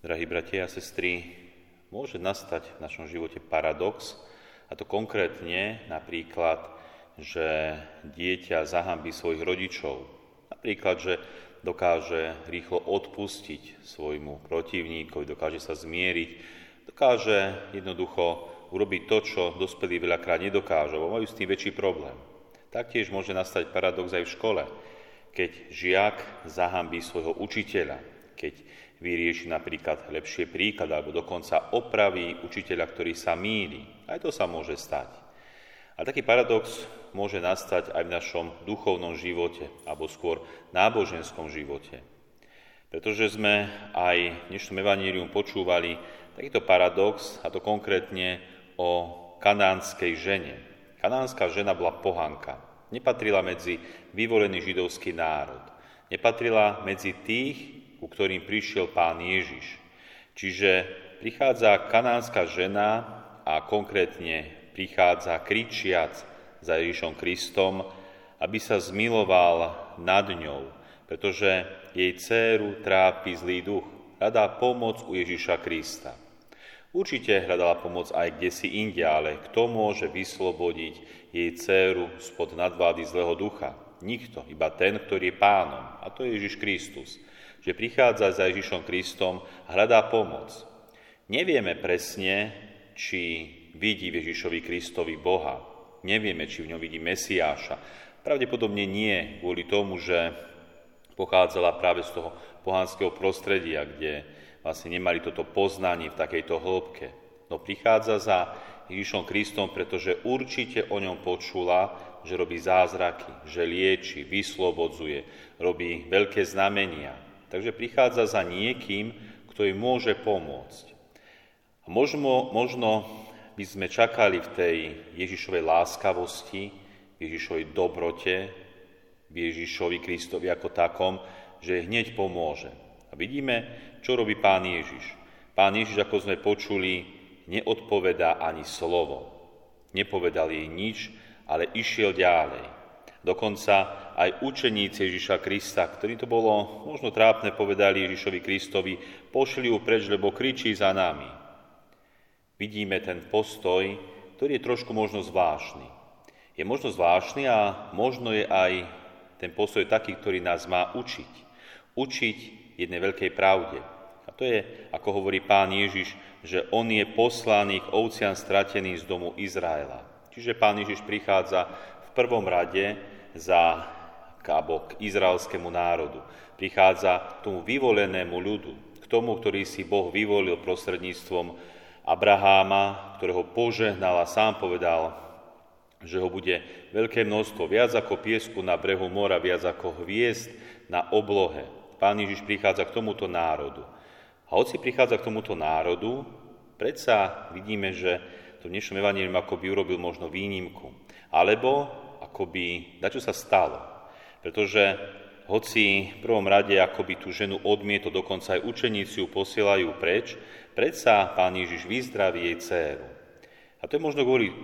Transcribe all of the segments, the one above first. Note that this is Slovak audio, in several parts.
Drahí bratia a sestry, môže nastať v našom živote paradox, a to konkrétne napríklad, že dieťa zahambí svojich rodičov. Napríklad, že dokáže rýchlo odpustiť svojmu protivníkovi, dokáže sa zmieriť, dokáže jednoducho urobiť to, čo dospelí veľakrát nedokážu, alebo majú s tým väčší problém. Taktiež môže nastať paradox aj v škole, keď žiak zahambí svojho učiteľa, keď vyrieši napríklad lepšie príklad alebo dokonca opraví učiteľa, ktorý sa míli. Aj to sa môže stať. A taký paradox môže nastať aj v našom duchovnom živote, alebo skôr náboženskom živote. Pretože sme aj v dnešnom evanílium počúvali takýto paradox, a to konkrétne o kanánskej žene. Kanánska žena bola pohanka. Nepatrila medzi vyvolený židovský národ. Nepatrila medzi tých, ku ktorým prišiel pán Ježiš. Čiže prichádza kanánska žena a konkrétne prichádza kričiac za Ježišom Kristom, aby sa zmiloval nad ňou, pretože jej dceru trápi zlý duch. Hľadá pomoc u Ježiša Krista. Určite hľadala pomoc aj kde si inde, ale kto môže vyslobodiť jej dceru spod nadvády zlého ducha? Nikto, iba ten, ktorý je pánom, a to je Ježiš Kristus že prichádza za Ježišom Kristom a hľadá pomoc. Nevieme presne, či vidí v Ježišovi Kristovi Boha. Nevieme, či v ňom vidí Mesiáša. Pravdepodobne nie, kvôli tomu, že pochádzala práve z toho pohanského prostredia, kde vlastne nemali toto poznanie v takejto hĺbke. No prichádza za Ježišom Kristom, pretože určite o ňom počula, že robí zázraky, že lieči, vyslobodzuje, robí veľké znamenia, Takže prichádza za niekým, kto jej môže pomôcť. A možno, možno by sme čakali v tej Ježišovej láskavosti, Ježišovej dobrote, v Ježišovi Kristovi ako takom, že hneď pomôže. A vidíme, čo robí pán Ježiš. Pán Ježiš, ako sme počuli, neodpovedá ani slovo. Nepovedal jej nič, ale išiel ďalej. Dokonca aj učeníci Ježiša Krista, ktorí to bolo možno trápne, povedali Ježišovi Kristovi, pošli ju preč, lebo kričí za nami. Vidíme ten postoj, ktorý je trošku možno zvláštny. Je možno zvláštny a možno je aj ten postoj taký, ktorý nás má učiť. Učiť jednej veľkej pravde. A to je, ako hovorí pán Ježiš, že on je poslaný k ovciam stratený z domu Izraela. Čiže pán Ježiš prichádza v prvom rade za alebo k izraelskému národu. Prichádza tomu vyvolenému ľudu, k tomu, ktorý si Boh vyvolil prostredníctvom Abraháma, ktorého požehnal a sám povedal, že ho bude veľké množstvo, viac ako piesku na brehu mora, viac ako hviezd na oblohe. Pán Ježiš prichádza k tomuto národu. A hoci prichádza k tomuto národu, predsa vidíme, že to v dnešnom evanílium ako by urobil možno výnimku. Alebo akoby, čo sa stalo. Pretože hoci v prvom rade akoby tú ženu odmieto, dokonca aj učeníci ju posielajú preč, predsa pán Ježiš vyzdraví jej dceru. A to je možno kvôli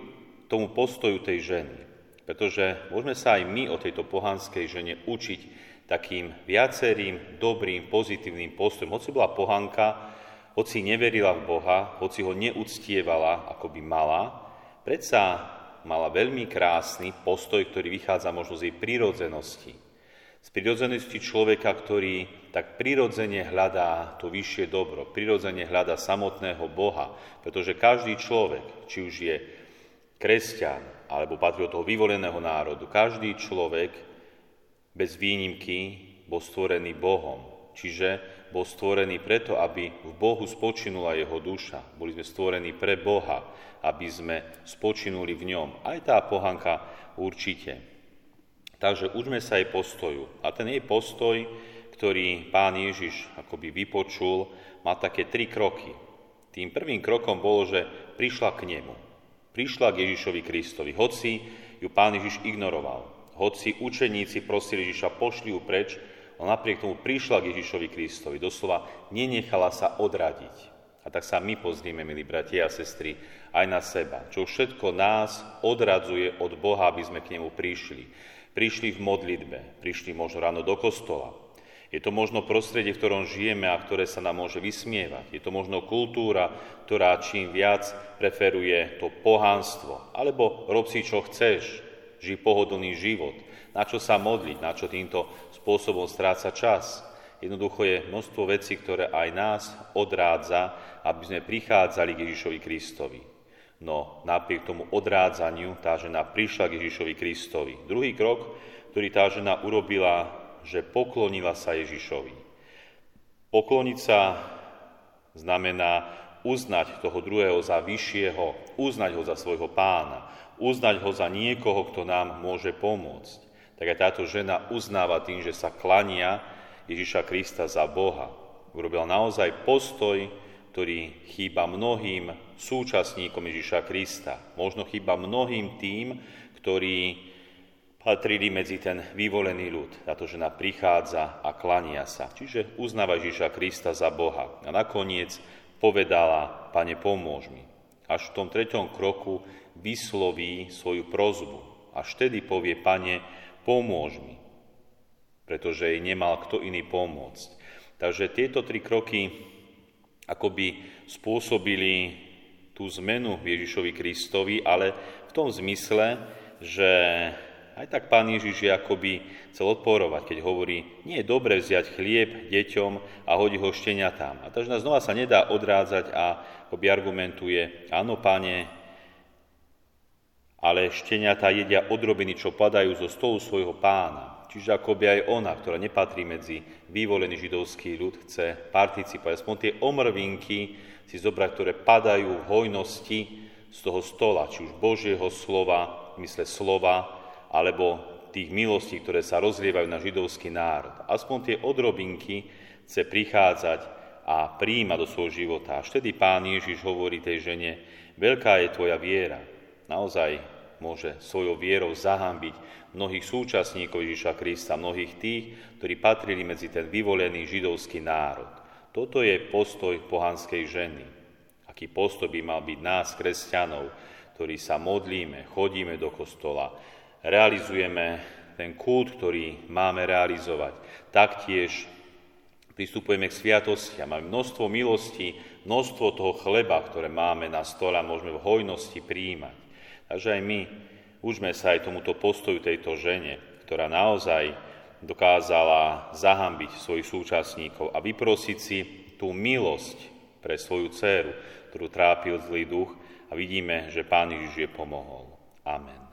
tomu postoju tej ženy. Pretože môžeme sa aj my o tejto pohanskej žene učiť takým viacerým, dobrým, pozitívnym postojom. Hoci bola pohanka, hoci neverila v Boha, hoci ho neúctievala, ako by mala, predsa mala veľmi krásny postoj, ktorý vychádza možno z jej prírodzenosti. Z prírodzenosti človeka, ktorý tak prirodzene hľadá to vyššie dobro, prirodzene hľadá samotného Boha, pretože každý človek, či už je kresťan, alebo patrí od toho vyvoleného národu, každý človek bez výnimky bol stvorený Bohom. Čiže bol stvorený preto, aby v Bohu spočinula jeho duša. Boli sme stvorení pre Boha, aby sme spočinuli v ňom. Aj tá pohanka určite. Takže užme sa jej postoju. A ten jej postoj, ktorý pán Ježiš akoby vypočul, má také tri kroky. Tým prvým krokom bolo, že prišla k nemu. Prišla k Ježišovi Kristovi, hoci ju pán Ježiš ignoroval. Hoci učeníci prosili Ježiša, pošli ju preč, ale napriek tomu prišla k Ježišovi Kristovi, doslova nenechala sa odradiť. A tak sa my pozrieme, milí bratia a sestry, aj na seba, čo všetko nás odradzuje od Boha, aby sme k nemu prišli. Prišli v modlitbe, prišli možno ráno do kostola. Je to možno prostredie, v ktorom žijeme a ktoré sa nám môže vysmievať. Je to možno kultúra, ktorá čím viac preferuje to pohánstvo. Alebo rob si, čo chceš, žij pohodlný život. Na čo sa modliť, na čo týmto spôsobom stráca čas. Jednoducho je množstvo vecí, ktoré aj nás odrádza, aby sme prichádzali k Ježišovi Kristovi. No napriek tomu odrádzaniu tá žena prišla k Ježišovi Kristovi. Druhý krok, ktorý tá žena urobila, že poklonila sa Ježišovi. Pokloniť sa znamená uznať toho druhého za vyššieho, uznať ho za svojho pána, uznať ho za niekoho, kto nám môže pomôcť. Tak aj táto žena uznáva tým, že sa klania Ježiša Krista za Boha. Urobila naozaj postoj, ktorý chýba mnohým súčasníkom Ježiša Krista. Možno chýba mnohým tým, ktorí patrili medzi ten vyvolený ľud. Táto žena prichádza a klania sa. Čiže uznáva Ježiša Krista za Boha. A nakoniec povedala, pane, pomôž mi. Až v tom treťom kroku vysloví svoju prozbu. Až vtedy povie, pane, pomôž mi. Pretože jej nemal kto iný pomôcť. Takže tieto tri kroky akoby spôsobili tú zmenu Ježišovi Kristovi, ale v tom zmysle, že aj tak pán Ježiš je akoby chcel odporovať, keď hovorí, nie je dobre vziať chlieb deťom a hodiť ho tam. A takže znova sa nedá odrádzať a akoby argumentuje, áno, pane, ale šteniatá jedia odrobiny, čo padajú zo stolu svojho pána. Čiže akoby aj ona, ktorá nepatrí medzi vyvolený židovský ľud, chce participovať. Aspoň tie omrvinky si zobrať, ktoré padajú v hojnosti z toho stola, či už Božieho slova, v mysle slova, alebo tých milostí, ktoré sa rozlievajú na židovský národ. Aspoň tie odrobinky chce prichádzať a príjma do svojho života. Až vtedy pán Ježiš hovorí tej žene, veľká je tvoja viera. Naozaj môže svojou vierou zahambiť mnohých súčasníkov Ježiša Krista, mnohých tých, ktorí patrili medzi ten vyvolený židovský národ. Toto je postoj pohanskej ženy. Aký postoj by mal byť nás, kresťanov, ktorí sa modlíme, chodíme do kostola, realizujeme ten kult, ktorý máme realizovať. Taktiež pristupujeme k sviatostiam. Máme množstvo milostí, množstvo toho chleba, ktoré máme na stole a môžeme v hojnosti príjmať. Takže aj my užme sa aj tomuto postoju tejto žene, ktorá naozaj dokázala zahambiť svojich súčasníkov a vyprosiť si tú milosť pre svoju dceru, ktorú trápil zlý duch a vidíme, že Pán Ježiš je pomohol. Amen.